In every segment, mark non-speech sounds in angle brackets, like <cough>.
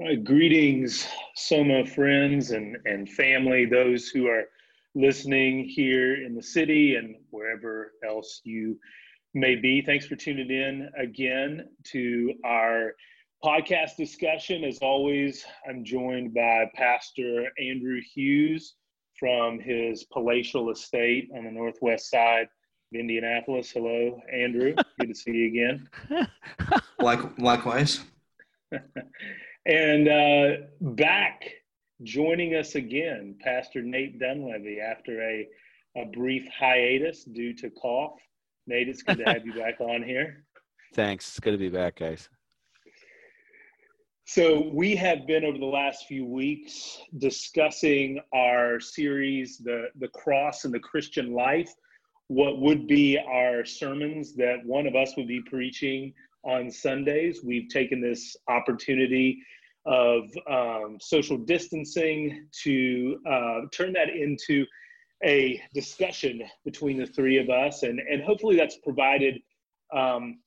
Uh, greetings, Soma friends and, and family, those who are listening here in the city and wherever else you may be. Thanks for tuning in again to our podcast discussion. As always, I'm joined by Pastor Andrew Hughes from his palatial estate on the northwest side of Indianapolis. Hello, Andrew. Good to see you again. <laughs> like, likewise. <laughs> And uh, back joining us again, Pastor Nate Dunleavy, after a, a brief hiatus due to cough. Nate, it's good to have you back on here. <laughs> Thanks. It's good to be back, guys. So, we have been over the last few weeks discussing our series, The, the Cross and the Christian Life, what would be our sermons that one of us would be preaching on Sundays. We've taken this opportunity of um, social distancing to uh, turn that into a discussion between the three of us, and and hopefully that's provided um,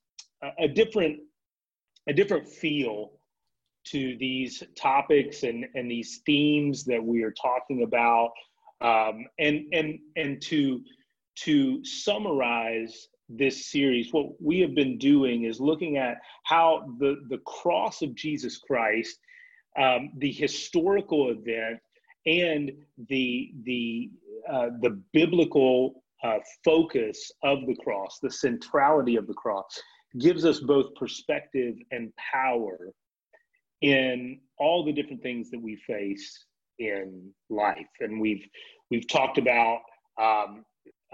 a, different a different feel to these topics and and these themes that we are talking about, um, and and and to to summarize this series, what we have been doing is looking at how the, the cross of Jesus Christ, um, the historical event, and the, the, uh, the biblical uh, focus of the cross, the centrality of the cross, gives us both perspective and power in all the different things that we face in life. And we've, we've talked about um,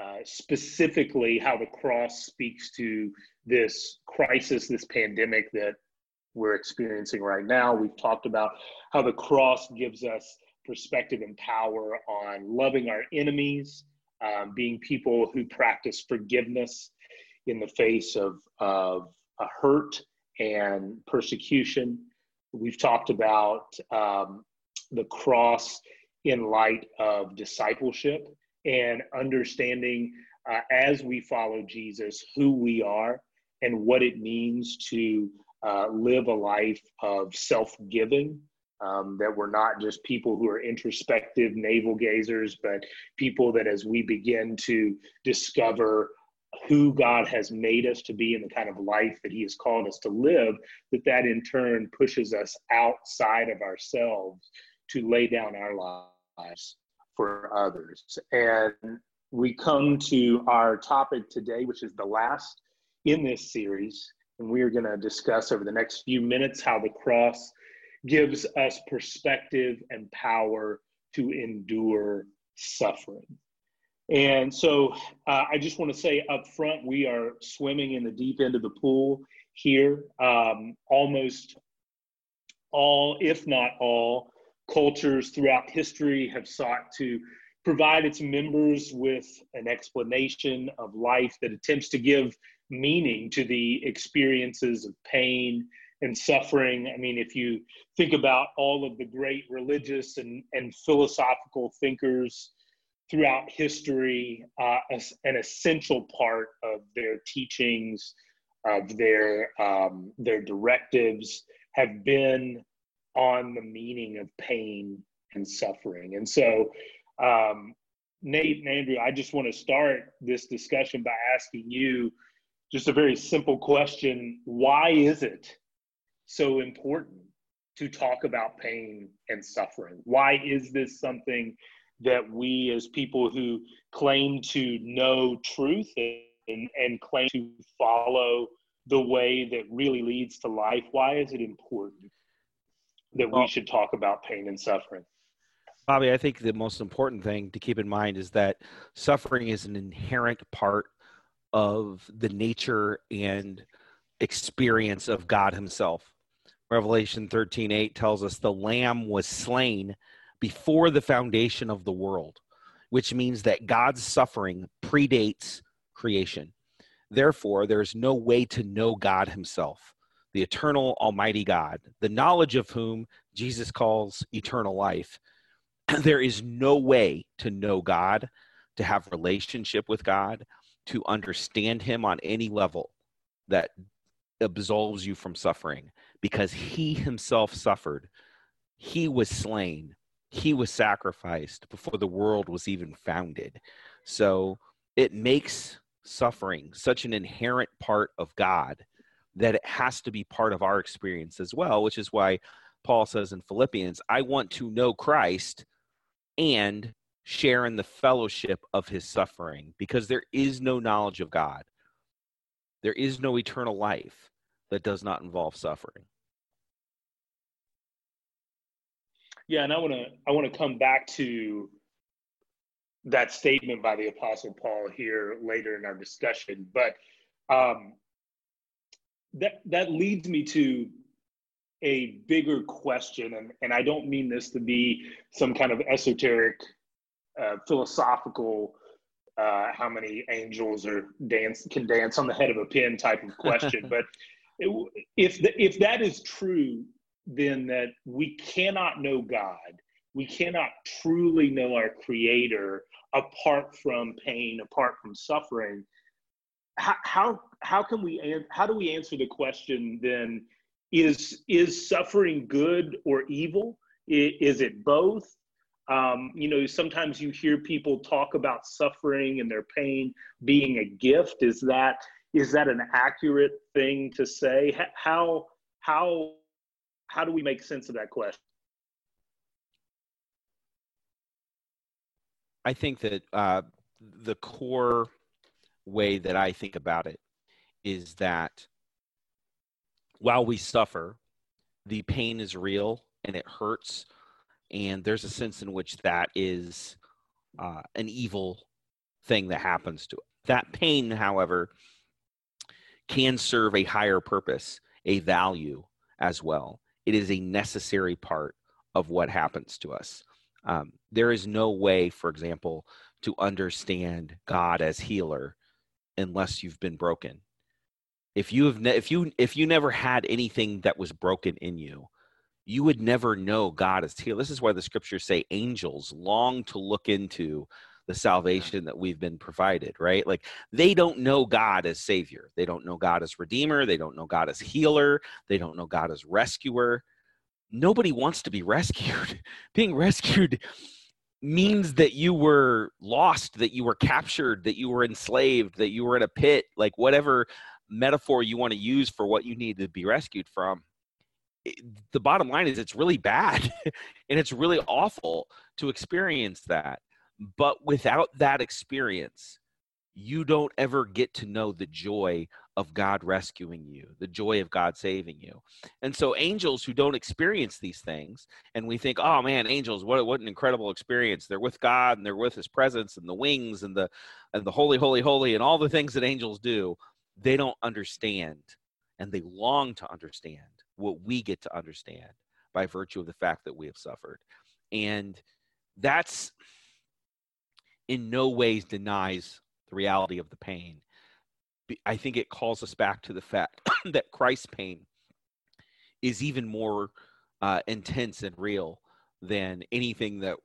uh, specifically how the cross speaks to this crisis, this pandemic that we're experiencing right now. We've talked about how the cross gives us perspective and power on loving our enemies, um, being people who practice forgiveness in the face of, of a hurt and persecution. We've talked about um, the cross in light of discipleship and understanding uh, as we follow Jesus who we are and what it means to uh, live a life of self giving. Um, that we're not just people who are introspective navel gazers, but people that as we begin to discover who God has made us to be and the kind of life that He has called us to live, that that in turn pushes us outside of ourselves to lay down our lives for others. And we come to our topic today, which is the last in this series. And we are going to discuss over the next few minutes how the cross gives us perspective and power to endure suffering. And so uh, I just want to say up front, we are swimming in the deep end of the pool here. Um, almost all, if not all, cultures throughout history have sought to provide its members with an explanation of life that attempts to give meaning to the experiences of pain and suffering. I mean, if you think about all of the great religious and, and philosophical thinkers throughout history, uh, an essential part of their teachings, of their um, their directives, have been on the meaning of pain and suffering. And so, um, Nate and Andrew, I just want to start this discussion by asking you just a very simple question Why is it so important to talk about pain and suffering? Why is this something that we, as people who claim to know truth and, and claim to follow the way that really leads to life, why is it important? That we should talk about pain and suffering. Bobby, I think the most important thing to keep in mind is that suffering is an inherent part of the nature and experience of God Himself. Revelation 13 8 tells us the Lamb was slain before the foundation of the world, which means that God's suffering predates creation. Therefore, there's no way to know God Himself the eternal Almighty God, the knowledge of whom Jesus calls eternal life. <clears throat> There is no way to know God, to have relationship with God, to understand Him on any level that absolves you from suffering, because He Himself suffered he was slain, he was sacrificed before the world was even founded. So it makes suffering such an inherent part of God that it has to be part of our experience as well, which is why Paul says in Philippians, I want to know Christ and share in the fellowship of his suffering because there is no knowledge of God. There is no eternal life that does not involve suffering. Yeah, and I want to I want to come back to that statement by the Apostle Paul here later in our discussion, but um, that that leads me to a bigger question, and, and I don't mean this to be some kind of esoteric, uh, philosophical, uh, how many angels are dance can dance on the head of a pin type of question. <laughs> but if the, if that is true, then that we cannot know God, we cannot truly know our Creator apart from pain, apart from suffering. How how, how can we how do we answer the question then? Is is suffering good or evil? Is it both? Um, you know, sometimes you hear people talk about suffering and their pain being a gift. Is that is that an accurate thing to say? How how how do we make sense of that question? I think that uh, the core way that I think about it is that while we suffer, the pain is real and it hurts, and there's a sense in which that is uh, an evil thing that happens to it. That pain, however, can serve a higher purpose, a value as well. It is a necessary part of what happens to us. Um, there is no way, for example, to understand God as healer unless you've been broken. If you have, ne- if you if you never had anything that was broken in you, you would never know God is here. This is why the scriptures say angels long to look into the salvation that we've been provided, right? Like they don't know God as Savior. They don't know God as Redeemer. They don't know God as healer. They don't know God as rescuer. Nobody wants to be <laughs> rescued. Being rescued means that you were lost, that you were captured, that you were enslaved, that you were in a pit, like whatever metaphor you want to use for what you need to be rescued from. the bottom line is it's really bad <laughs> and it's really awful to experience that but without that experience, you don't ever get to know the joy of God rescuing you, the joy of God saving you. And so, angels who don't experience these things, and we think, oh man, angels, what, what an incredible experience. They're with God and they're with his presence and the wings and the and the holy, holy, holy, and all the things that angels do. They don't understand and they long to understand what we get to understand by virtue of the fact that we have suffered. And that's in no ways denies the reality of the pain. I think it calls us back to the fact <coughs> that Christ's pain is even more uh, intense and real than anything that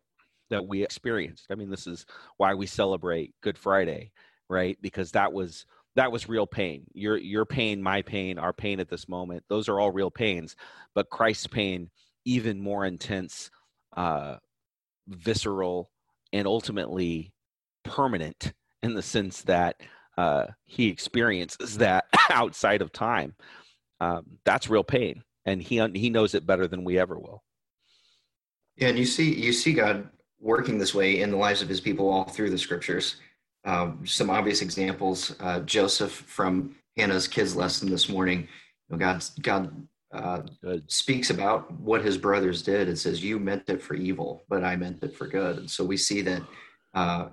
that we experienced. I mean, this is why we celebrate Good Friday, right? Because that was that was real pain. Your your pain, my pain, our pain at this moment. Those are all real pains, but Christ's pain even more intense, uh, visceral, and ultimately permanent in the sense that uh, he experiences that <laughs> outside of time. Um, that's real pain, and he he knows it better than we ever will. Yeah, and you see you see God working this way in the lives of His people all through the Scriptures. Um, some obvious examples: uh, Joseph from Hannah's kids lesson this morning. You know, God God uh, speaks about what his brothers did. It says, "You meant it for evil, but I meant it for good." And so we see that uh,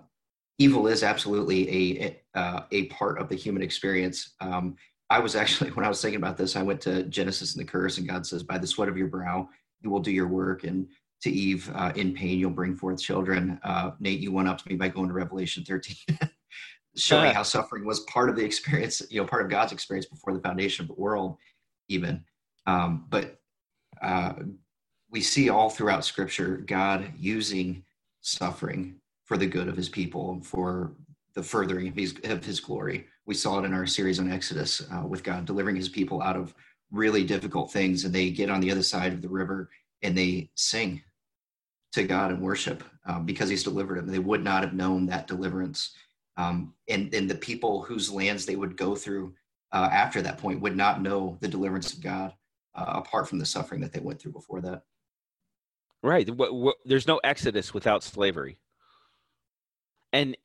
evil is absolutely a uh, a part of the human experience. Um, I was actually <laughs> when I was thinking about this, I went to Genesis and the curse, and God says, "By the sweat of your brow, you will do your work." And to Eve, uh, in pain, you'll bring forth children. Uh, Nate, you went up to me by going to Revelation 13, <laughs> showing how suffering was part of the experience, you know, part of God's experience before the foundation of the world, even. Um, but uh, we see all throughout Scripture God using suffering for the good of his people, and for the furthering of his, of his glory. We saw it in our series on Exodus uh, with God delivering his people out of really difficult things, and they get on the other side of the river and they sing to God and worship um, because He's delivered them. They would not have known that deliverance. Um, and, and the people whose lands they would go through uh, after that point would not know the deliverance of God uh, apart from the suffering that they went through before that. Right. There's no exodus without slavery. And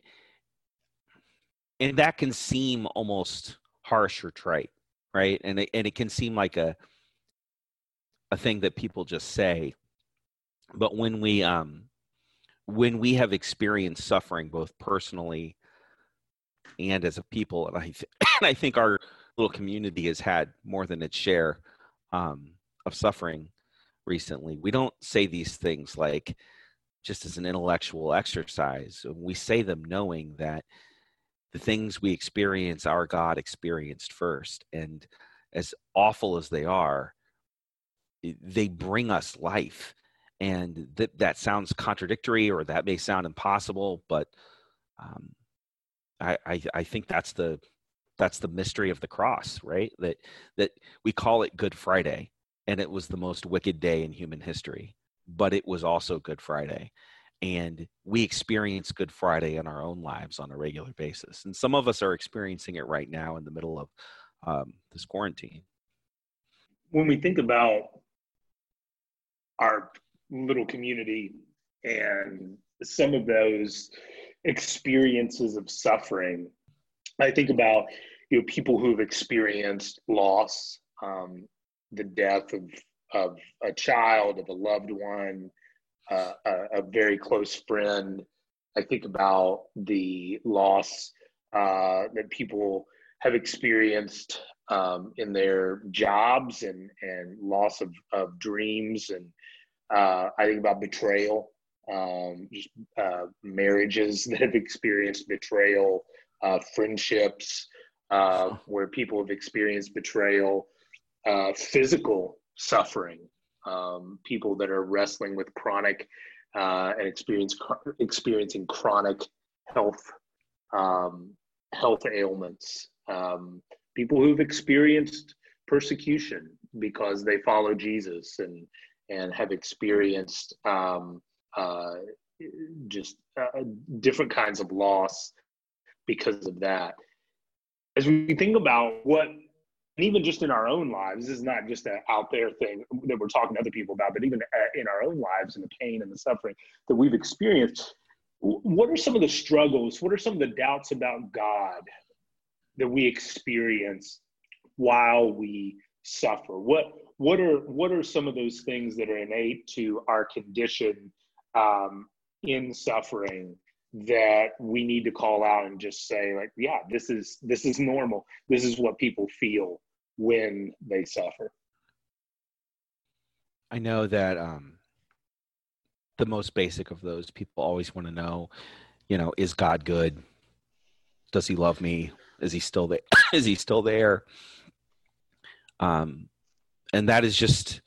and that can seem almost harsh or trite, right? And it, and it can seem like a a thing that people just say. But when we um when we have experienced suffering both personally and as a people and I th- <coughs> and I think our little community has had more than its share um, of suffering recently. We don't say these things like just as an intellectual exercise. We say them knowing that the things we experience, our God experienced first. And as awful as they are, they bring us life. And that that sounds contradictory or that may sound impossible, but um, I, I, I think that's the that's the mystery of the cross, right? That that we call it Good Friday, and it was the most wicked day in human history, but it was also Good Friday. And we experience Good Friday in our own lives on a regular basis. And some of us are experiencing it right now in the middle of um, this quarantine. When we think about our little community and some of those experiences of suffering, I think about you know people who've experienced loss, um, the death of of a child, of a loved one, uh, a, a, very close friend. I think about the loss uh, that people have experienced um, in their jobs and and loss of of dreams, and uh, I think about betrayal, um, just uh, marriages <laughs> that have experienced betrayal uh, friendships uh, where people have experienced betrayal, uh, physical suffering, um, people that are wrestling with chronic uh, and experience experiencing chronic health um, health ailments, um, people who've experienced persecution because they follow Jesus and and have experienced um, uh, just uh, different kinds of loss because of that. As we think about what, and even just in our own lives, this is not just an out there thing that we're talking to other people about, but even uh, in our own lives and the pain and the suffering that we've experienced, what are some of the struggles? What are some of the doubts about God that we experience while we suffer? What what are what are some of those things that are innate to our condition um, in suffering that we need to call out and just say like yeah this is this is normal this is what people feel when they suffer. I know that um the most basic of those people always want to know you know is god good? Does he love me? Is he still there? <coughs> Is he still there? Um and that is just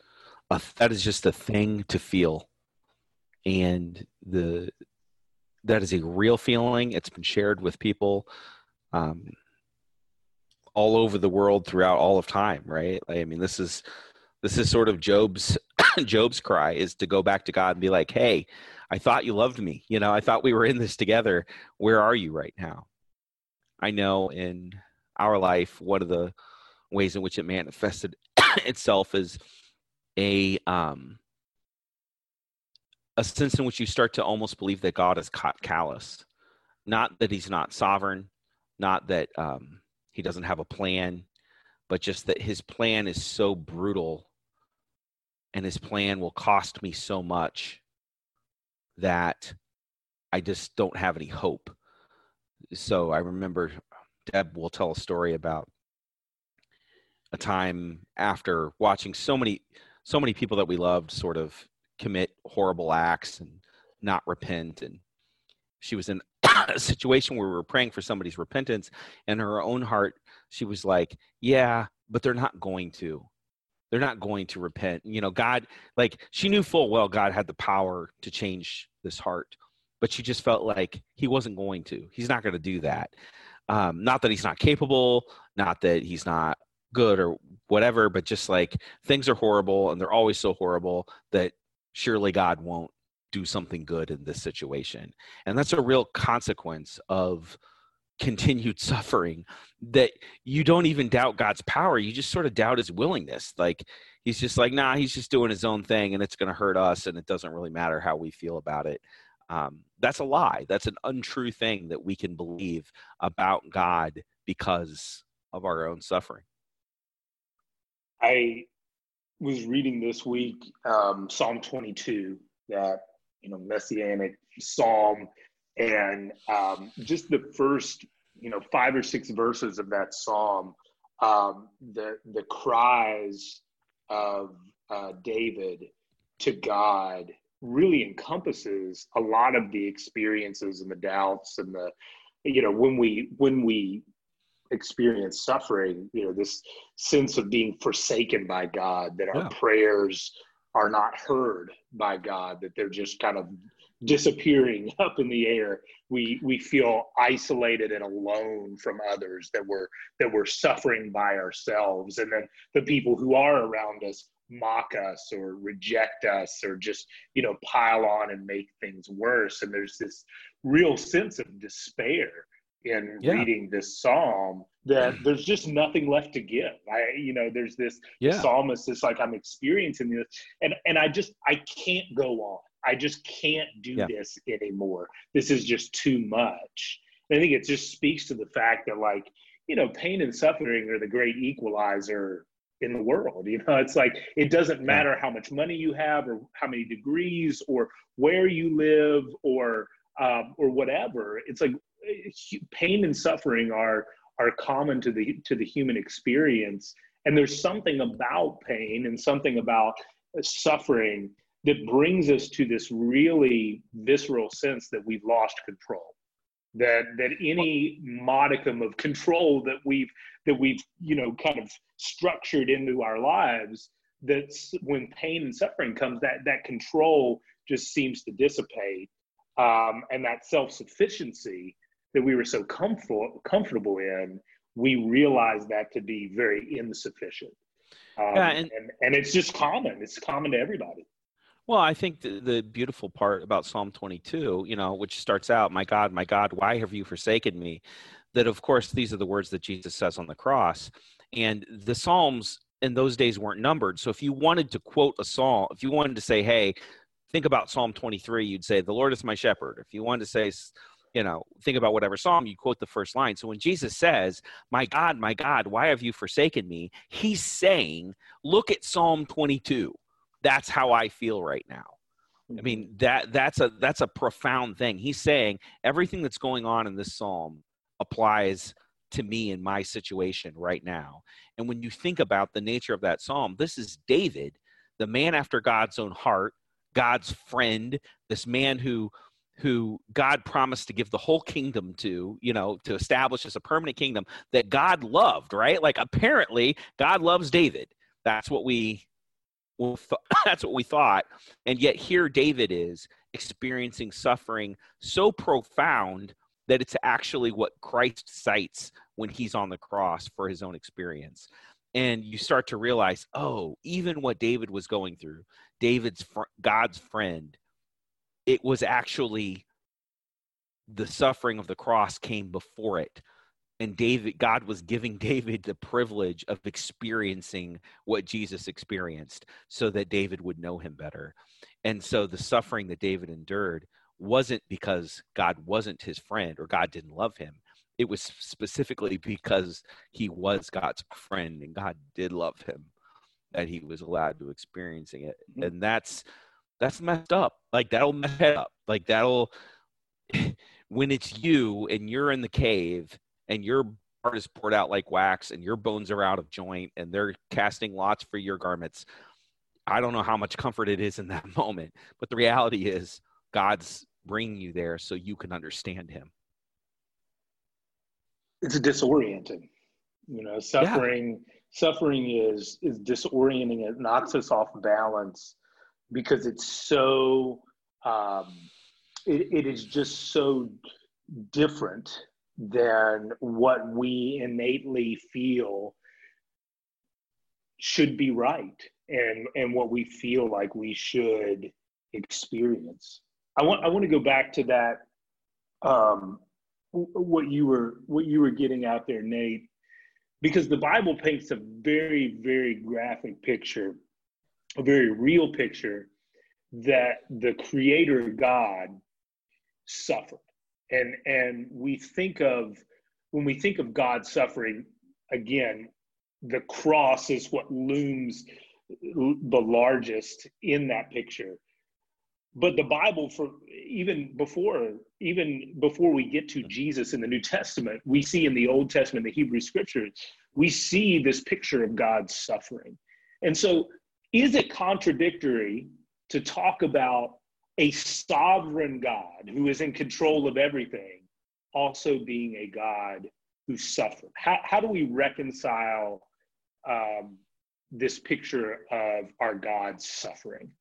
a that is just a thing to feel. And the that is a real feeling. It's been shared with people. Um, all over the world throughout all of time, right? I mean, this is this is sort of Job's <coughs> Job's cry is to go back to God and be like, "Hey, I thought you loved me. You know, I thought we were in this together. Where are you right now?" I know in our life, one of the ways in which it manifested <coughs> itself is a um, a sense in which you start to almost believe that God is callous, not that He's not sovereign, not that um, He doesn't have a plan, but just that His plan is so brutal, and His plan will cost me so much that I just don't have any hope. So I remember Deb will tell a story about a time after watching so many so many people that we loved sort of commit horrible acts and not repent and she was in a <laughs> situation where we were praying for somebody's repentance and her own heart she was like yeah but they're not going to. They're not going to repent. You know god like she knew full well god had the power to change this heart but she just felt like he wasn't going to. He's not going to do that. Um, not that he's not capable not that he's not good or whatever but just like things are horrible and they're always so horrible that surely God won't do something good in this situation. And that's a real consequence of <laughs> continued suffering that you don't even doubt God's power. You just sort of doubt his willingness. Like he's just like, nah, he's just doing his own thing and it's going to hurt us and it doesn't really matter how we feel about it. Um, that's a lie. That's an untrue thing that we can believe about God because of our own suffering. I was reading this week um, Psalm 22, that you know messianic psalm, and um, just the first you know five or six verses of that psalm, um, the the cries of uh, David to God really encompasses a lot of the experiences and the doubts and the you know when we when we experience suffering you know this sense of being forsaken by god that our yeah. prayers are not heard by god that they're just kind of disappearing <laughs> up in the air. We we feel isolated and alone from others that we're that we're suffering by ourselves. And then the people who are around us mock us or reject us or just you know pile on and make things worse. And there's this real sense of despair in yeah. reading this psalm that <clears throat> there's just nothing left to give. I, you know, there's this yeah. psalmist It's like I'm experiencing this, and and I just I can't go on. I just can't do yeah. this anymore. This is just too much. And I think it just speaks to the fact that like you know, pain and suffering are the great equalizer in the world. You know, it's like it doesn't matter how much money you have or how many degrees or where you live or um, or whatever. It's like pain and suffering are are common to the to the human experience. And there's something about pain and something about suffering that brings us to this really visceral sense that we've lost control. That that any modicum of control that we've that we've you know kind of structured into our lives that's when pain and suffering comes that that control just seems to dissipate. Um, and that self-sufficiency that we were so comfortable comfortable in, we realized that to be very insufficient. Um, yeah, and, and, and it's just common. It's common to everybody. Well, I think the, the, beautiful part about Psalm 22, you know, which starts out, "My God, my God, why have you forsaken me?" That, of course, these are the words that Jesus says on the cross, and the Psalms in those days weren't numbered. So, if you wanted to quote a psalm, if you wanted to say, "Hey," think about Psalm 23, you'd say, "The Lord is my shepherd." If you wanted to say you know, think about whatever psalm you quote the first line. So when Jesus says, My God, my God, why have you forsaken me? He's saying, Look at Psalm 22. That's how I feel right now. I mean, mm-hmm. that that's a that's a profound thing. He's saying everything that's going on in this psalm applies to me in my situation right now. And when you think about the nature of that psalm, this is David, the man after God's own heart, God's friend, this man who who God promised to give the whole kingdom to, you know, to establish as a permanent kingdom that God loved, right? Like apparently God loves David. That's what we <coughs> that's what we thought. And yet here David is experiencing suffering so profound that it's actually what Christ cites when he's on the cross for his own experience. And you start to realize, oh, even what David was going through, David's fr- God's friend, it was actually the suffering of the cross came before it. And david god was giving <laughs> david the privilege of experiencing what jesus experienced so that david would know him better. And so the suffering that david endured wasn't because god wasn't his friend or god didn't love him. It was specifically because he was god's friend and god did love him that he was allowed to experiencing it. Mm-hmm. and that's that's messed up. Like that'll mess head up. Like that'll <laughs> when it's you and you're in the cave and your heart is poured out like wax and your bones are out of joint and they're casting lots for your garments. I don't know how much comfort it is in that <laughs> moment, but the reality is God's bringing you there so you can understand Him. It's disorienting, you know. Suffering, yeah. suffering is is disorienting. It knocks us off balance because it's so um, it, it is just so different than what we innately feel should be right and and what we feel like we should experience. I want I want to go back to that um, what you were what you were getting out there, Nate, because the Bible paints a very very graphic picture, a very real picture that the Creator God suffered, and and we think of when we think of God suffering again, the cross is what looms the largest in that picture. But the bible for even before even before we get to jesus in the new testament we see in the old testament the hebrew scriptures we see this picture of god's suffering. And so is it contradictory to talk about a sovereign god who is in control of everything also being a god who suffered how, how do we reconcile um, this picture of our God suffering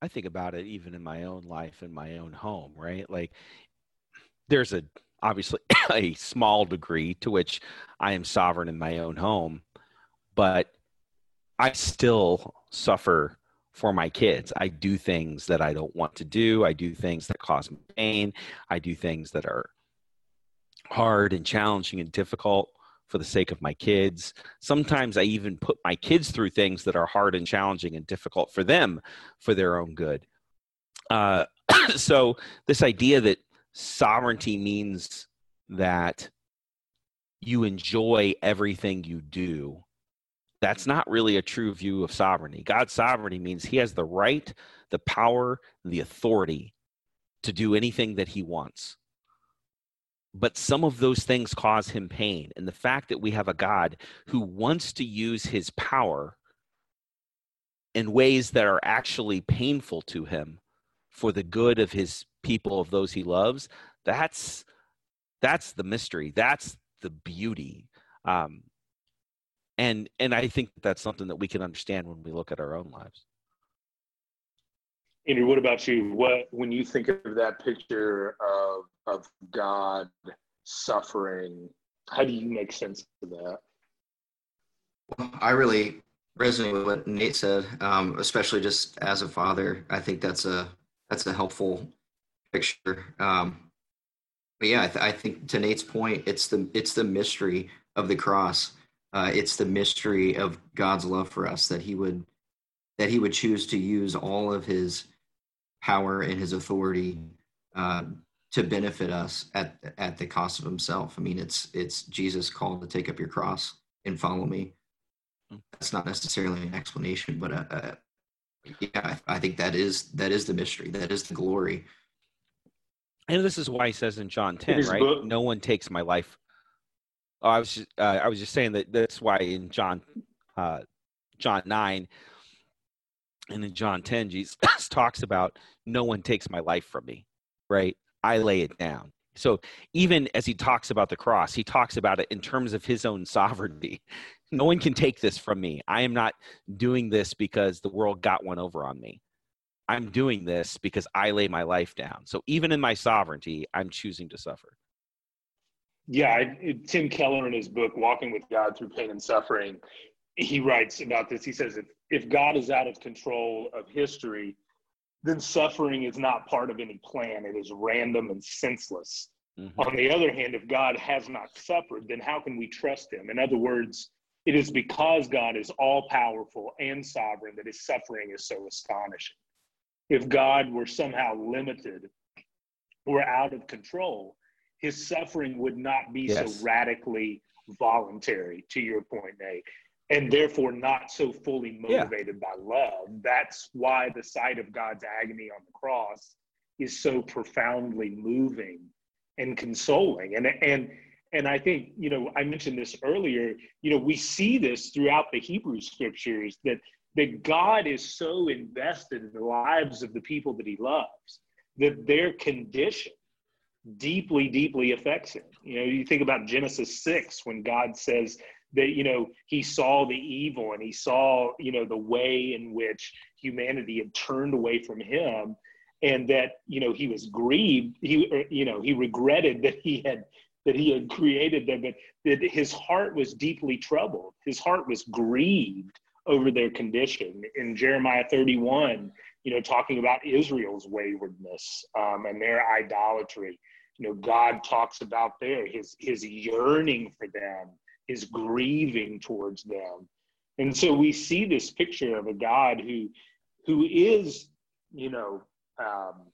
I think about it even in my own life in my own home, right? Like there's a obviously <coughs> a small degree to which I am sovereign in my own home, but I still suffer for my kids. I do things that I don't want to do. I do things that cause me pain. I do things that are hard and challenging and difficult for the sake of my kids. Sometimes I even put my kids through things that are hard and challenging and difficult for them for their own good. Uh, <coughs> so, this idea that sovereignty means that you enjoy everything you do, that's not really a true view of sovereignty. God's sovereignty means he has the right, the power, the authority to do anything that he wants but some of those things cause him pain. And the fact that we have a God who wants to use his power in ways that are actually painful to him for the good of his people of those he loves that's that's the mystery that's the beauty um, and and i think that's something that we can understand when we look at our own lives Andrew, what about you? What when you think of that picture of of God suffering, how do you make sense of that? I really resonate with what Nate said, um, especially just as a father. I think that's a that's a helpful picture. Um, but yeah, I, th- I, think to Nate's point, it's the it's the mystery of the cross. Uh, it's the mystery of God's love for us that He would that He would choose to use all of His power and his authority uh, to benefit us at at the cost of himself. I mean, it's it's Jesus called to take up your cross and follow me. That's not necessarily an explanation, but uh, uh, yeah, I, I think that is that is the mystery. That is the glory. And this is why he says in John ten, right? Book. No one takes my life. Oh, I was just, uh, I was just saying that that's why in John uh, John nine and in John 10, Jesus <coughs> talks about no one takes my life from me, right? I lay it down. So even as he talks about the cross, he talks about it in terms of his own <laughs> sovereignty. No one can take this from me. I am not doing this because the world got one over on me. I'm doing this because I lay my life down. So even in my sovereignty, I'm choosing to suffer. Yeah, Tim Keller in his book Walking with God Through Pain and Suffering, he writes about this. He says if, if God is out of control of history, then suffering is not part of any plan. It is random and senseless. Mm-hmm. On the other hand, if God has not suffered, then how can we trust him? In other words, it is because God is all powerful and sovereign that his suffering is so astonishing. If God were somehow limited or out of control, his suffering would not be yes. so radically voluntary, to your point, Nate and therefore not so fully motivated yeah. by love. That's why the sight of God's agony on the cross is so profoundly moving and consoling. And and and I think, you know, I mentioned this earlier, you know, we see this throughout the Hebrew scriptures that that God is so invested in the lives of the people that he loves that their condition deeply, deeply affects him. You know, you think about Genesis 6 when God says, that you know he saw the evil and he saw you know the way in which humanity had turned away from him and that you know he was grieved he er, you know he regretted that he had that he had created them but that his heart was deeply troubled his heart was grieved over their condition. In Jeremiah 31, you know, talking about Israel's waywardness um, and their idolatry. You know, God talks about there his his yearning for them, his grieving towards them, and so we see this picture of a God who who is, you know, um,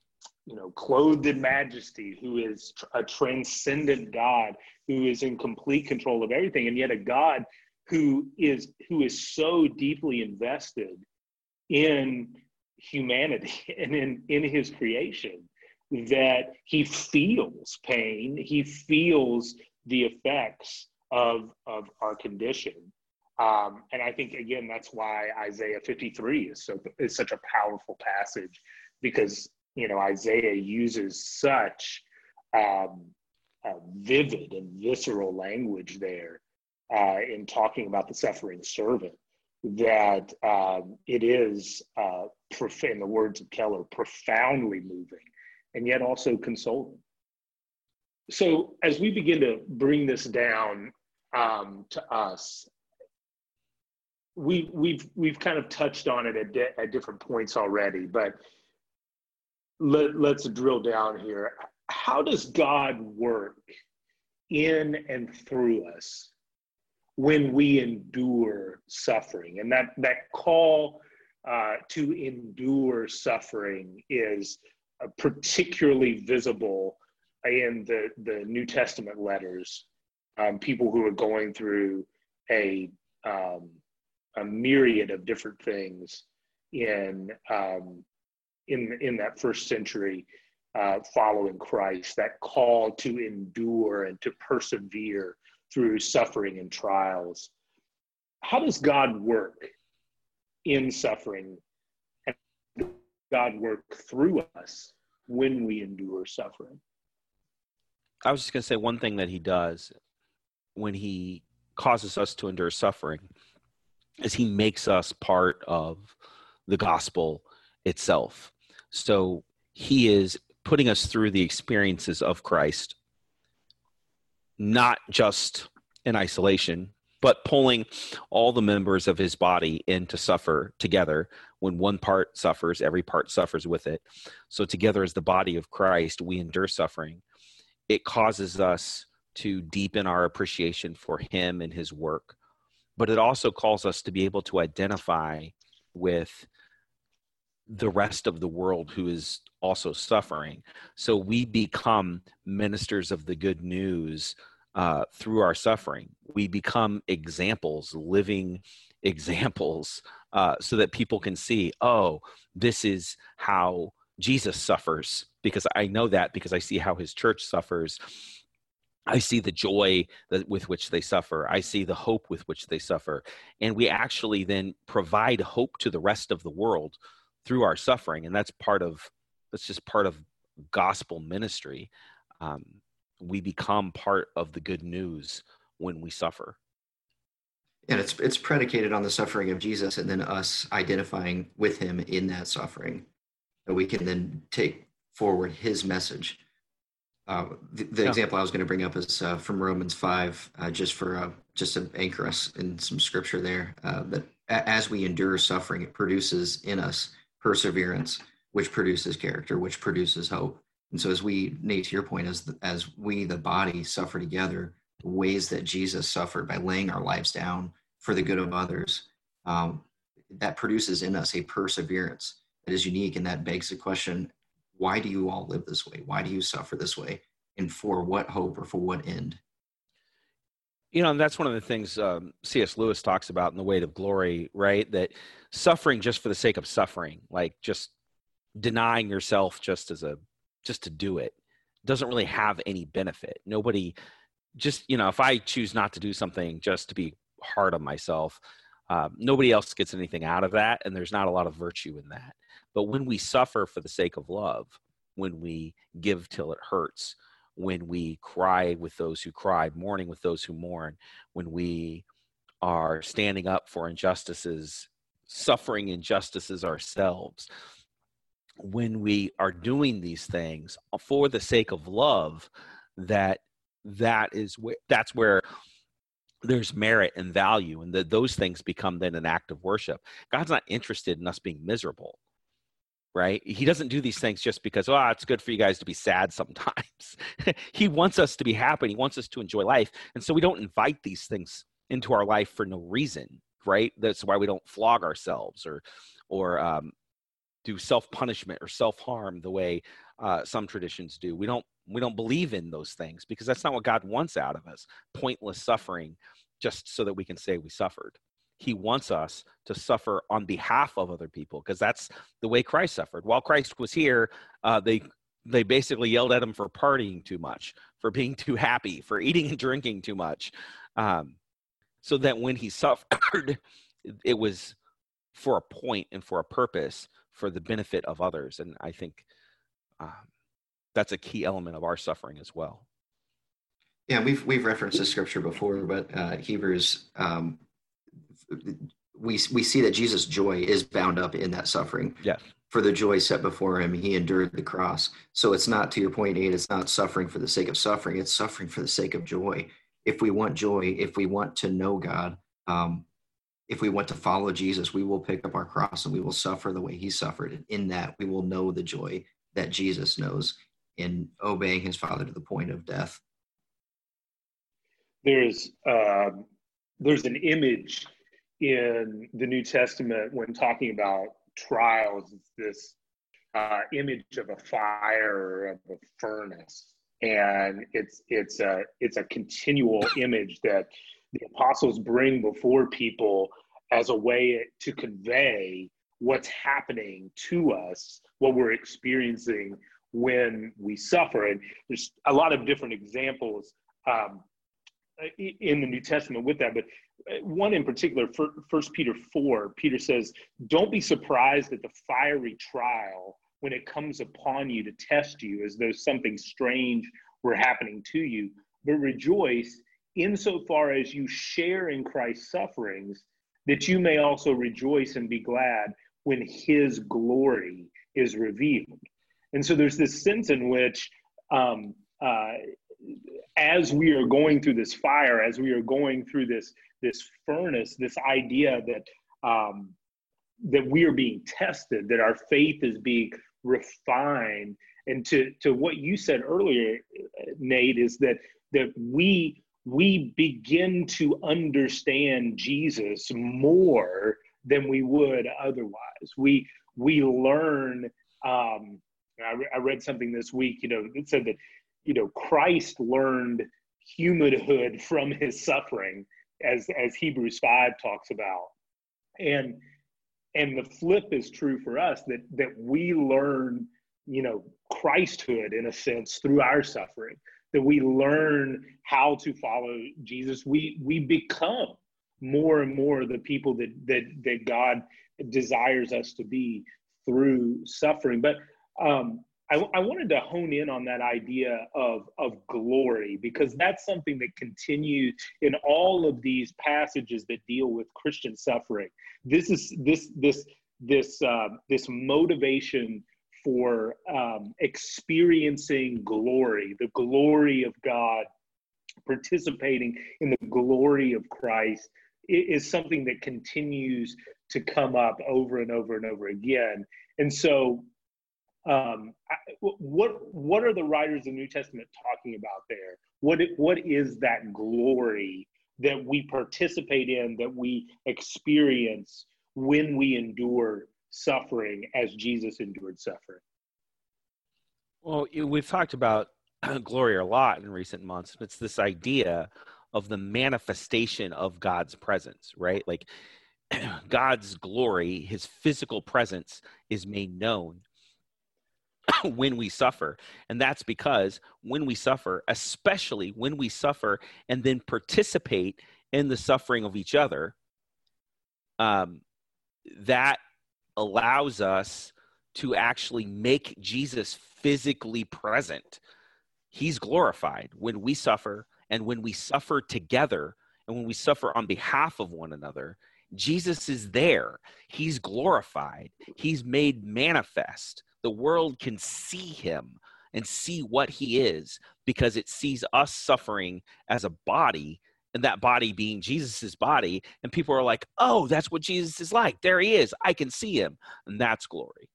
you know, clothed in majesty, who is a transcendent God, who is in complete control of everything, and yet a God who is who is so deeply invested in humanity <laughs> and in in his creation that he feels pain he feels the effects of of our condition. Um, and i think again that's why isaiah 53 is so is such a powerful passage because you know isaiah uses such um, vivid and visceral language there uh, in talking about the suffering servant that um, it is, uh, prof- in the words of Keller, profoundly moving and yet also consoling. So, as we begin to bring this down um, to us, we, we've we've kind of touched on it at, di- at different points already, but let, let's drill down here. How does God work in and through us when we endure suffering. And that, that call uh, to endure suffering is particularly visible in the, the New Testament letters. Um, people who are going through a, um, a myriad of different things in, um, in, in that first century uh, following Christ, that call to endure and to persevere through suffering and trials. How does God work in suffering God work through us when we endure suffering? I was just going to say one thing that he does when he causes us to endure suffering is he makes us part of the gospel itself. So he is putting us through the experiences of Christ not just in isolation, but pulling all the members of his body in to suffer together. When one part suffers, every part suffers with it. So, together as the body of Christ, we endure suffering. It causes us to deepen our appreciation for him and his work. But it also calls us to be able to identify with the rest of the world who is also suffering. So we become ministers of the good news uh, through our suffering. We become examples, living <laughs> examples, uh, so that people can see, oh, this is how Jesus suffers. Because I know that because I see how his church suffers. I see the joy that, with which they suffer. I see the hope with which they suffer. And we actually then provide hope to the rest of the world through our suffering and that's part of that's just part of gospel ministry um, we become part of the good news when we suffer and it's it's predicated on the suffering of jesus and then us identifying with him in that suffering that we can then take forward his message uh, the, the yeah. example I was going to bring up is uh, from Romans five, uh, just for uh, just to anchor us in some scripture there. Uh, that as we endure suffering, it produces in us perseverance, which produces character, which produces hope. And so, as we, Nate, to your point, as as we, the body, suffer together, the ways that Jesus suffered by laying our lives down for the good of others, um, that produces in us a perseverance that is unique, and that begs the question: Why do you all live this way? Why do you suffer this way? And for what hope or for what end? you know, and that's one of the things um, C.S. Lewis talks about in The Weight of Glory, right? That suffering just for the sake of suffering, like just denying yourself just as a just to do it, doesn't really have any benefit. Nobody, just you know, if I choose not to do something just to be hard on myself, um, nobody else gets anything out of that, and there's not a lot of virtue in that. But when we suffer for the sake of love, when we give till it hurts, when we cry with those who cry, mourning with those who mourn, when we are standing up for injustices, suffering injustices ourselves, when we are doing these things for the sake of love, that that is where that's where there's merit and value and that those things become then an act of worship. God's not interested in us being miserable right? He doesn't do these things just because oh it's good for you guys to be sad sometimes. <laughs> He wants us to be happy he wants us to enjoy life and so we don't invite these things into our life for no reason right? That's why we don't flog ourselves or or um, do self punishment or self harm the way uh, some traditions do. We don't we don't believe in those things because that's not what god wants out of us pointless suffering just so that we can say we suffered. He wants us to suffer on behalf of other people because that's the way christ suffered. While christ was here uh, they they basically yelled at him for partying too much for being <laughs> too happy for eating and drinking too much um, so that when he suffered it was for a point and for a purpose for the benefit of others. And i think um, that's a key element of our suffering as well. Yeah, we've we've referenced the scripture before, but uh, Hebrews, um, we we see that Jesus' joy is bound up in that suffering. Yes. For the joy set before him, he endured the cross. So it's not to your point, Nate. It's not suffering for the sake of suffering. It's suffering for the sake of joy. If we want joy, if we want to know God, um, if we want to follow Jesus, we will pick up our cross and we will suffer the way he suffered. And in that, we will know the joy that Jesus knows in obeying his father to the point of death. There's uh, there's an image in the New Testament when talking about trials. It's this uh, image of a fire of a furnace, and it's it's a it's a continual image that the apostles bring before people as a way to convey what's happening to us, what we're experiencing when we suffer. And there's a lot of different examples um, in the New Testament with that. But uh, one in particular, First Peter 4, Peter says, Don't be surprised at the fiery trial when it comes upon you to test you as though something strange were happening to you, but rejoice insofar as you share in Christ's sufferings, that you may also rejoice and be glad when his glory is revealed. And so there's this sense in which, um, uh, as we are going through this fire, as we are going through this this furnace, this idea that um, that we are being tested, that our faith is being refined, and to to what you said earlier, Nate, is that that we we begin to understand Jesus more than we would otherwise. We we learn um, I, re- I read something this week, you know, it said that, you know, Christ learned humanhood from his suffering, as as Hebrews five talks about, and and the flip is true for us that that we learn, you know, Christhood in a sense through our suffering. That we learn how to follow Jesus. We we become more and more the people that that that God desires us to be through suffering. But um, I, I, wanted to hone in on that idea of, of glory because that's something that continues in all of these passages that deal with Christian suffering. This is this this this uh, this motivation for um, experiencing glory, the glory of God, participating in the glory of Christ is something that continues to come up over and over and over again. And so um, what what are the writers of the New Testament talking about there? What what is that glory that we participate in, that we experience when we endure suffering as Jesus endured suffering? Well, we've talked about <clears throat> glory a lot in recent months. But it's this idea of the manifestation of God's presence, right? Like <clears throat> God's glory, his physical presence is made known <coughs> when we suffer. And that's because when we suffer, especially when we suffer and then participate in the suffering of each other, um, that allows us to actually make Jesus physically present. He's glorified when we suffer and when we suffer together and when we suffer on behalf of one another. Jesus is there. He's glorified. He's made manifest the world can see him and see what he is because it sees us suffering as a body and that body being Jesus's body, and people are like, "Oh, that's what Jesus is like. There he is. I can see him." And that's glory.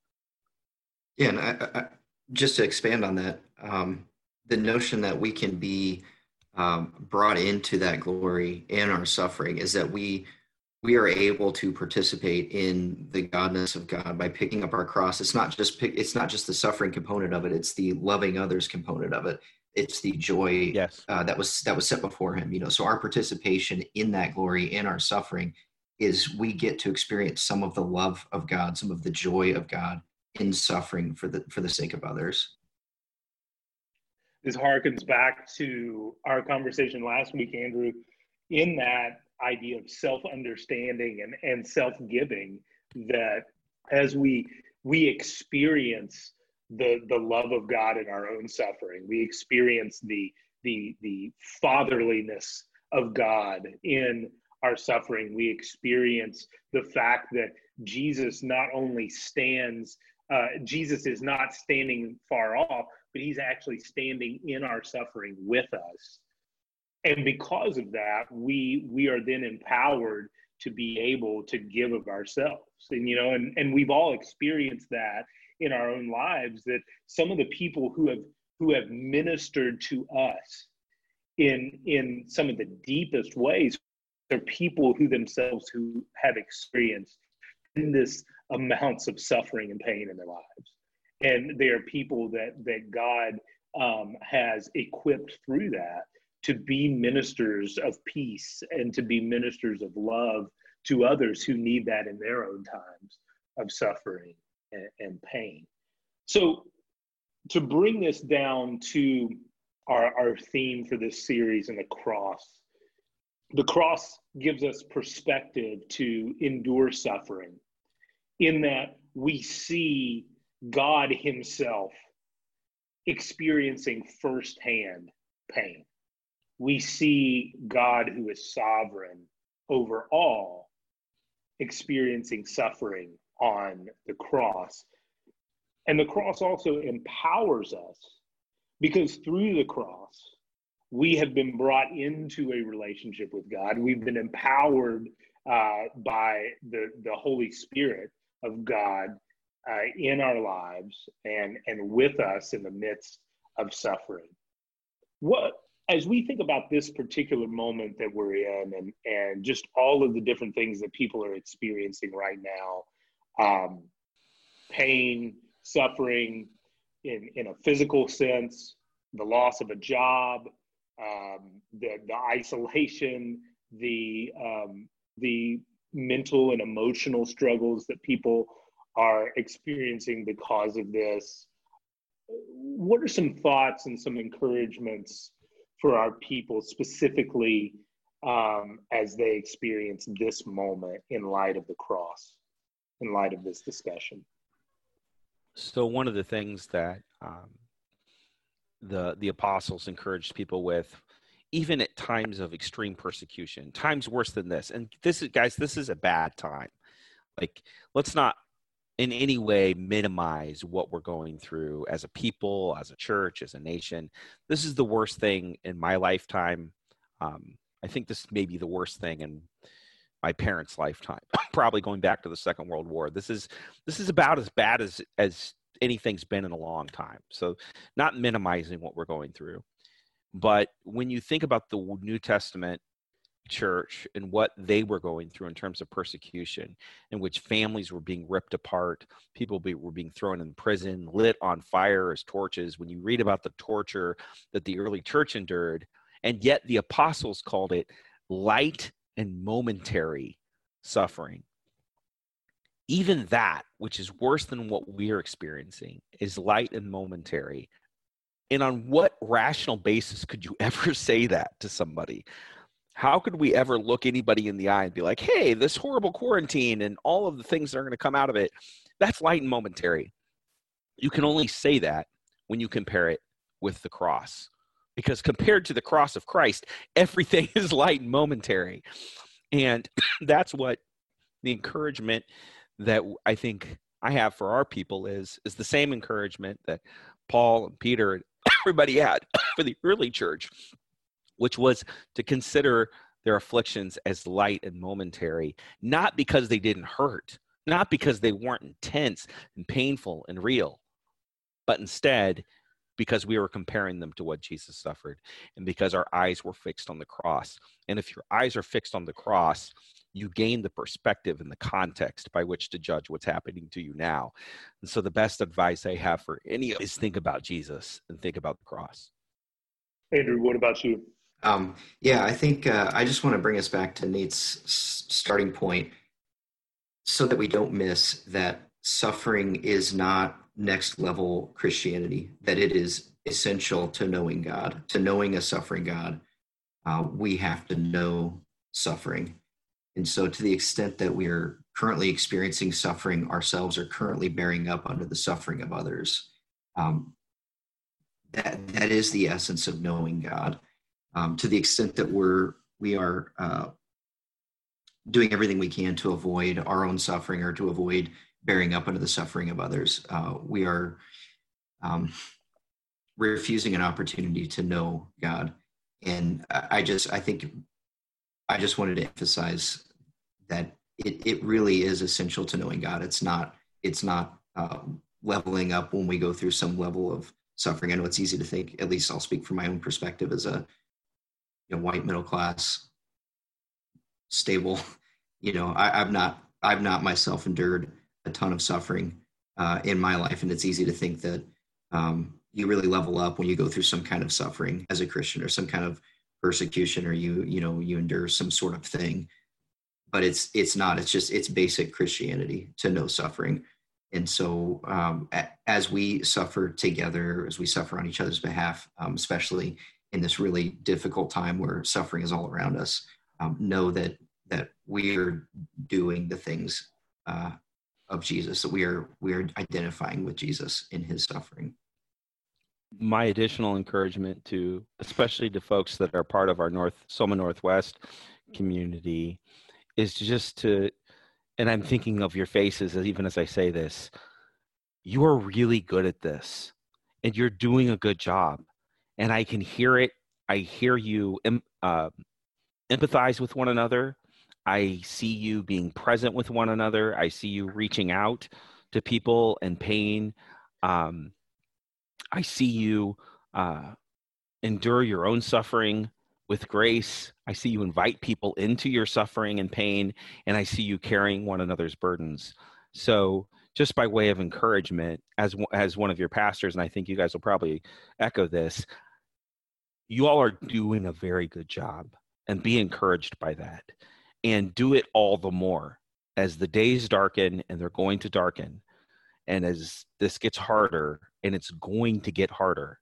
Yeah, and I, I, just to expand on that, um, the notion that we can be um, brought into that glory in our suffering is that we we are able to participate in the godness of God by picking up our cross. It's not just pick, it's not just the suffering component of it; it's the loving others component of it. It's the joy yes. uh, that was that was set before Him. You know, so our participation in that glory, in our suffering, is we get to experience some of the love of God, some of the joy of God in suffering for the for the sake of others. This harkens back to our conversation last week, Andrew, in that idea of self-understanding and, and self-giving that as we we experience the the love of God in our own suffering, we experience the the the fatherliness of God in our suffering. We experience the fact that Jesus not only stands, uh, Jesus is not standing far off, but he's actually standing in our suffering with us and because of that we we are then empowered to be able to give of ourselves. And you know and and we've all experienced that in our own lives that some of the people who have who have ministered to us in in some of the deepest ways are people who themselves who have experienced in this amounts of suffering and pain in their lives. And they are people that that god um, has equipped through that to be ministers of peace and to be ministers of love to others who need that in their own times of suffering and, and pain. So, to bring this down to our, our theme for this series and the cross, the cross gives us perspective to endure suffering in that we see God Himself experiencing firsthand pain we see God, who is sovereign over all, experiencing suffering on the cross. And the cross also empowers us because through the cross, we have been brought into a relationship with God. We've been empowered uh, by the, the Holy Spirit of God uh, in our lives and, and with us in the midst of suffering. What as we think about this particular moment that we're in and, and just all of the different things that people are experiencing right now um, pain, suffering in, in a physical sense, the loss of a job, um, the, the isolation, the, um, the mental and emotional struggles that people are experiencing because of this. What are some thoughts and some encouragements for our people specifically um, as they experience this moment in light of the cross, in light of this discussion? So one of the things that um, the the apostles encouraged people with, even at times of extreme persecution, times worse than this, and this is guys, this is a bad time. Like, let's not in any way minimize what we're going through as a people, as a church, as a nation. This is the worst thing in my lifetime. Um, I think this may be the worst thing in my parents' lifetime. <coughs> Probably going back to the Second World War. This is this is about as bad as as anything's been in a long time. So, not minimizing what we're going through, but when you think about the New Testament church and what they were going through in terms of persecution, in which families were being ripped apart, people be, were being thrown in prison, lit on fire as torches. When you read about the torture that the early church endured, and yet the apostles called it light and momentary suffering. Even that, which is worse than what we're experiencing, is light and momentary. And on what rational basis could you <laughs> ever say that to somebody? How could we ever look anybody in the eye and be like, hey, this horrible quarantine and all of the things that are going to come out of it, that's light and momentary. You can only say that when you compare it with the cross. Because compared to the cross of Christ, everything <laughs> is light and momentary. And <clears throat> that's what the encouragement that I think I have for our people is is the same encouragement that Paul and Peter and <coughs> everybody had <coughs> for the early church which was to consider their afflictions as light and momentary, not because they didn't hurt, not because they weren't intense and painful and real, but instead because we were comparing them to what Jesus suffered and because our eyes were fixed on the cross. And if your eyes are fixed on the cross, you gain the perspective and the context by which to judge what's happening to you now. And so the best advice I have for any is think about Jesus and think about the cross. Andrew, what about you? Um, yeah, I think uh, I just want to bring us back to Nate's starting point so that we don't miss that suffering is not next level Christianity, that it is essential to knowing God, to knowing a suffering God. Uh, we have to know suffering. And so, to the extent that we are currently experiencing suffering ourselves or currently bearing up under the suffering of others, um, that, that is the essence of knowing God. Um, to the extent that we're we are uh, doing everything we can to avoid our own suffering or to avoid bearing up under the suffering of others. Uh, we are um, refusing an opportunity to know God. And I just, I think, I just wanted to emphasize that it, it really is essential to knowing God. It's not, it's not uh, leveling up when we go through some level of suffering. I know it's easy to think, at least I'll speak from my own perspective as a you know, white middle class, stable, <laughs> you know, I, I've not, I've not myself endured a ton of suffering uh, in my life, and it's easy to think that um, you really level up when you go through some kind of suffering as a Christian or some kind of persecution, or you you know you endure some sort of thing. But it's it's not. It's just it's basic Christianity to know suffering. And so, um, as we suffer together, as we suffer on each other's behalf, um, especially in this really difficult time where suffering is all around us, um, know that that we are doing the things uh, of Jesus, that we are we are identifying with Jesus in his suffering. My additional encouragement to especially to folks that are part of our North Soma Northwest community is just to and I'm thinking of your faces even as I say this. You are really good at this and you're doing a good job. And I can hear it. I hear you uh, empathize with one another. I see you being present with one another. I see you reaching out to people in pain. Um, I see you uh, endure your own suffering with grace. I see you invite people into your suffering and pain, and I see you carrying one another's burdens. So, just by way of encouragement, as as one of your pastors, and I think you guys will probably echo this, you all are doing a very good job, and be encouraged by that. And do it all the more as the days darken and they're going to darken. And as this gets harder and it's going to get harder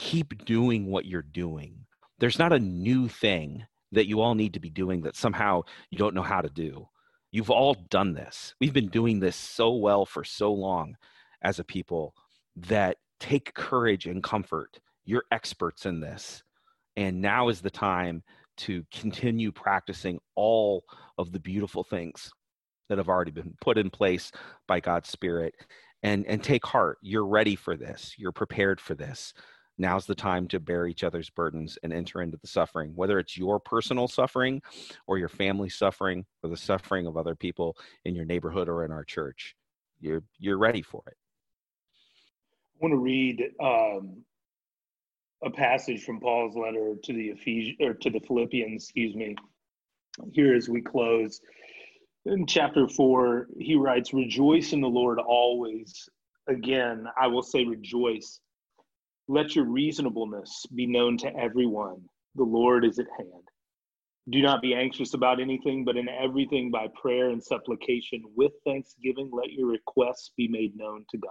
keep doing what you're doing. There's not a new thing that you all need to be doing that somehow you don't know how to do. You've all done this. We've been doing this so well for so long as a people that take courage and comfort you're experts in this. And now is the time to continue practicing all of the beautiful things that have already been put in place by God's Spirit and and take heart. You're ready for this. You're prepared for this. Now's the time to bear each other's burdens and enter into the suffering whether it's your personal suffering or your family suffering or the suffering of other people in your neighborhood or in our church. You're you're ready for it. I want to read um, a passage from Paul's letter to the Ephes- or to the Philippians, excuse me. Here as we close. In chapter 4, he writes, "Rejoice in the Lord always." Again, I will say rejoice. Let your reasonableness be known to everyone. The Lord is at hand. Do not be anxious about anything, but in everything by prayer and supplication with thanksgiving let your requests be made known to God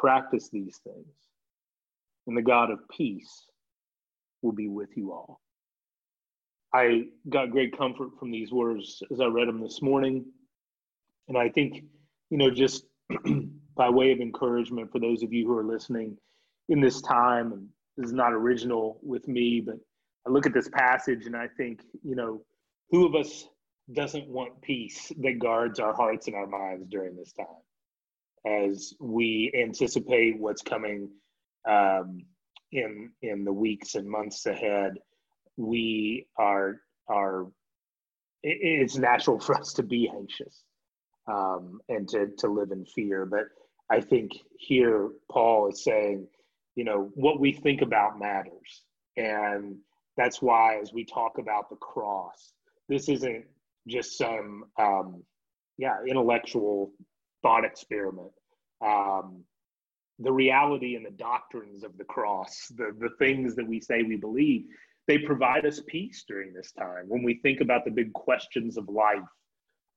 Practice these things, and the God of peace will be with you all. I got great comfort from these words as I read them this morning. And I think, you know, just <clears throat> by way of encouragement for those of you who are listening in this time, and this is not original with me, but I look at this passage and I think, you know, who of us doesn't want peace that guards our hearts and our minds during this time as we anticipate what's coming um, in in the weeks and months ahead we are are it's natural for us to be anxious um, and to to live in fear. But i think here paul is saying you know what we think about matters. And that's why as we talk about the cross this isn't just some um, yeah intellectual thought experiment. Um, the reality and the doctrines of the cross the, the things that we say we believe they provide us peace during this time. When we think about the big questions of life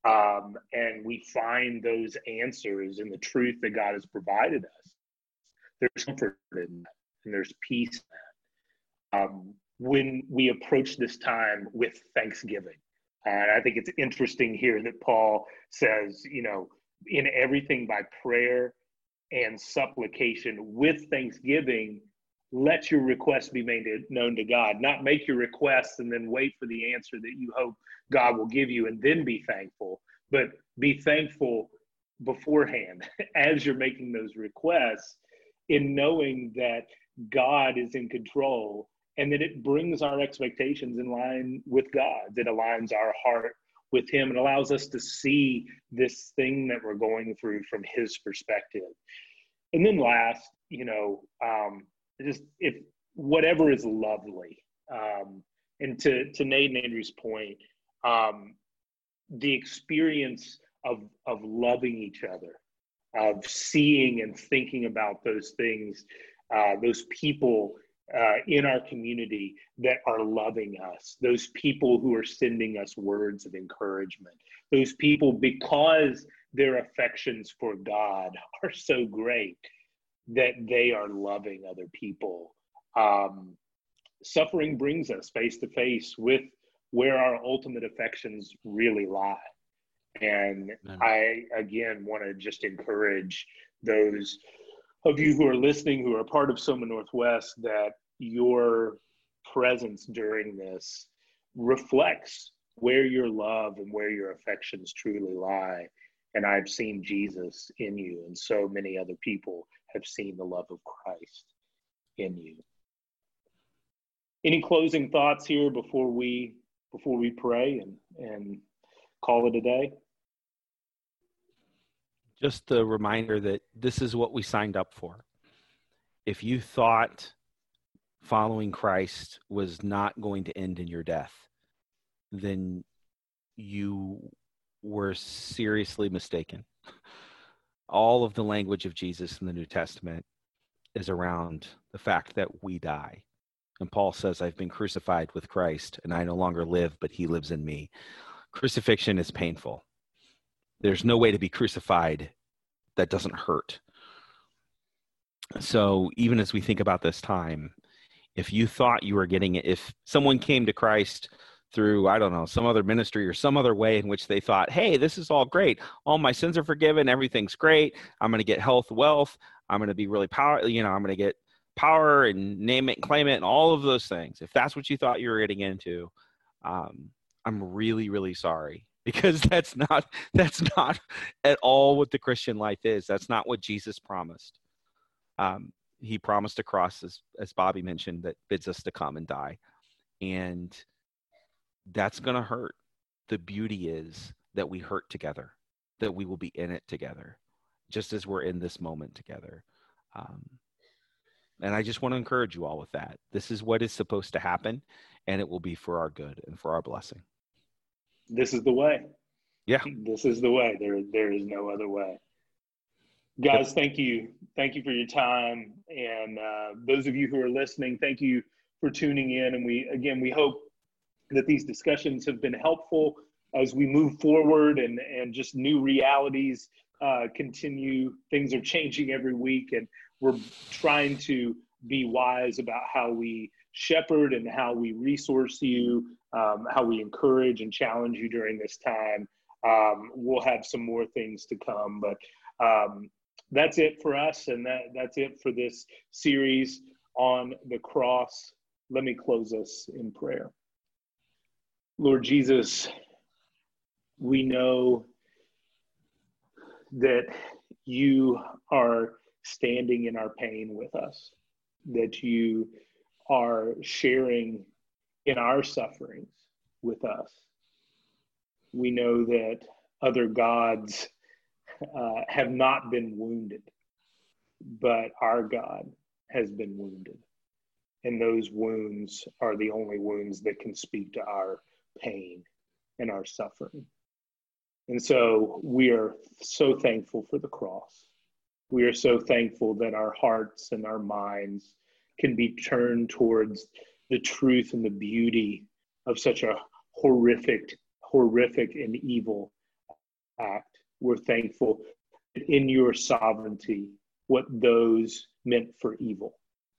um, and we find those answers in the truth that god has provided us there's comfort in that and there's peace in that. Um, when we approach this time with thanksgiving and I think it's interesting here that Paul says, you know, in everything by prayer and supplication with thanksgiving, let your requests be made known to God. Not make your requests and then wait for the answer that you hope God will give you and then be thankful, but be thankful beforehand <laughs> as you're making those requests in knowing that God is in control and that it brings our expectations in line with God, that aligns our heart with Him and allows us to see this thing that we're going through from His perspective. And then last, you know, um, just if whatever is lovely, um, and to to Nate and Andrew's point, um, the experience of of loving each other, of seeing and thinking about those things, uh, those people uh, in our community that are loving us, those people who are sending us words of encouragement, those people because their affections for God <laughs> are so great that they are loving other people. Um, suffering brings us face to face with where our ultimate affections really lie. And I, again, want to just encourage those of you who are listening who are part of Soma Northwest that your presence during this reflects where your love and where your affections truly lie. And I've seen Jesus in you, and so many other people have seen the love of Christ in you. Any closing thoughts here before we before we pray and and call it a day? Just a reminder that this is what we signed up for. If you thought following Christ was not going to end in your death, then you were seriously mistaken. All of the language of Jesus in the New Testament is around the fact that we die. And Paul says, I've been crucified with Christ, and I no longer live, but he lives in me. Crucifixion is painful there's no way to be crucified that doesn't hurt. So even as we think about this time, if you thought you were getting it, if someone came to Christ through, I don't know, some other ministry or some other way in which they thought, hey, this is all great. All my sins are forgiven. Everything's great. I'm going to get health, wealth. I'm going to be really power, you know, I'm going to get power and name it, claim it, and all of those things. If that's what you thought you were getting into, um, I'm really, really sorry because that's not that's not at all what the christian life is. That's not what jesus promised. Um, he promised a cross as, as bobby mentioned that bids us to come and die. And that's going to hurt. The beauty is that we hurt together that we will be in it together just as we're in this moment together. Um, and i just want to encourage you all with that. This is what is supposed to happen and it will be for our good and for our blessing this is the way. Yeah. This is the way. There there is no other way. Guys, thank you. Thank you for your time. And uh, those of you who are listening, thank you for tuning in. And we again we hope that these discussions have been helpful as we move forward and, and just new realities uh, continue. Things are changing every week, and we're trying to be wise about how we shepherd and how we resource you, um, how we encourage and challenge you during this time. Um, we'll have some more things to come, but um, that's it for us, and that, that's it for this series on the cross. Let me close us in prayer. Lord Jesus, we know that you are standing in our pain with us, that you are sharing in our sufferings with us. We know that other gods uh, have not been wounded, but our God has been wounded. And those wounds are the only wounds that can speak to our pain and our suffering. And so we are so thankful for the cross. We are so thankful that our hearts and our minds can be turned towards the truth and the beauty of such a horrific, horrific and evil act. We're thankful that in your sovereignty, what those meant for evil,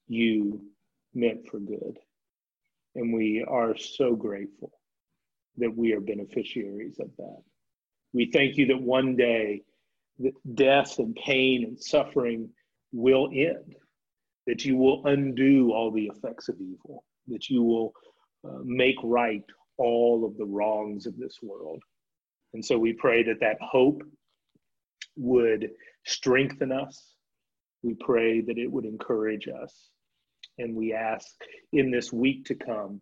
you meant for good. And we are so grateful that we are beneficiaries of that. We thank you that one day that death and pain and suffering will end, that you will undo all the effects of evil, that you will uh, make right all of the wrongs of this world. And so we pray that that hope would strengthen us. We pray that it would encourage us. And we ask in this week to come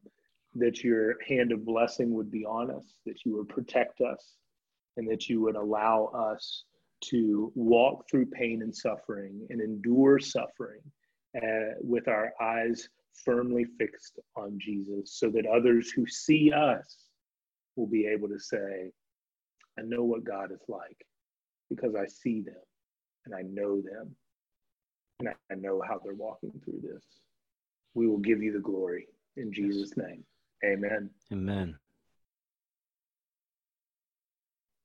that your hand of blessing would be on us, that you would protect us, and that you would allow us to walk through pain and suffering and endure suffering uh, with our eyes firmly fixed on Jesus so that others who see us will be able to say, I know what God is like because I see them and I know them and I know how they're walking through this. We will give you the glory in Jesus' name. Amen. Amen.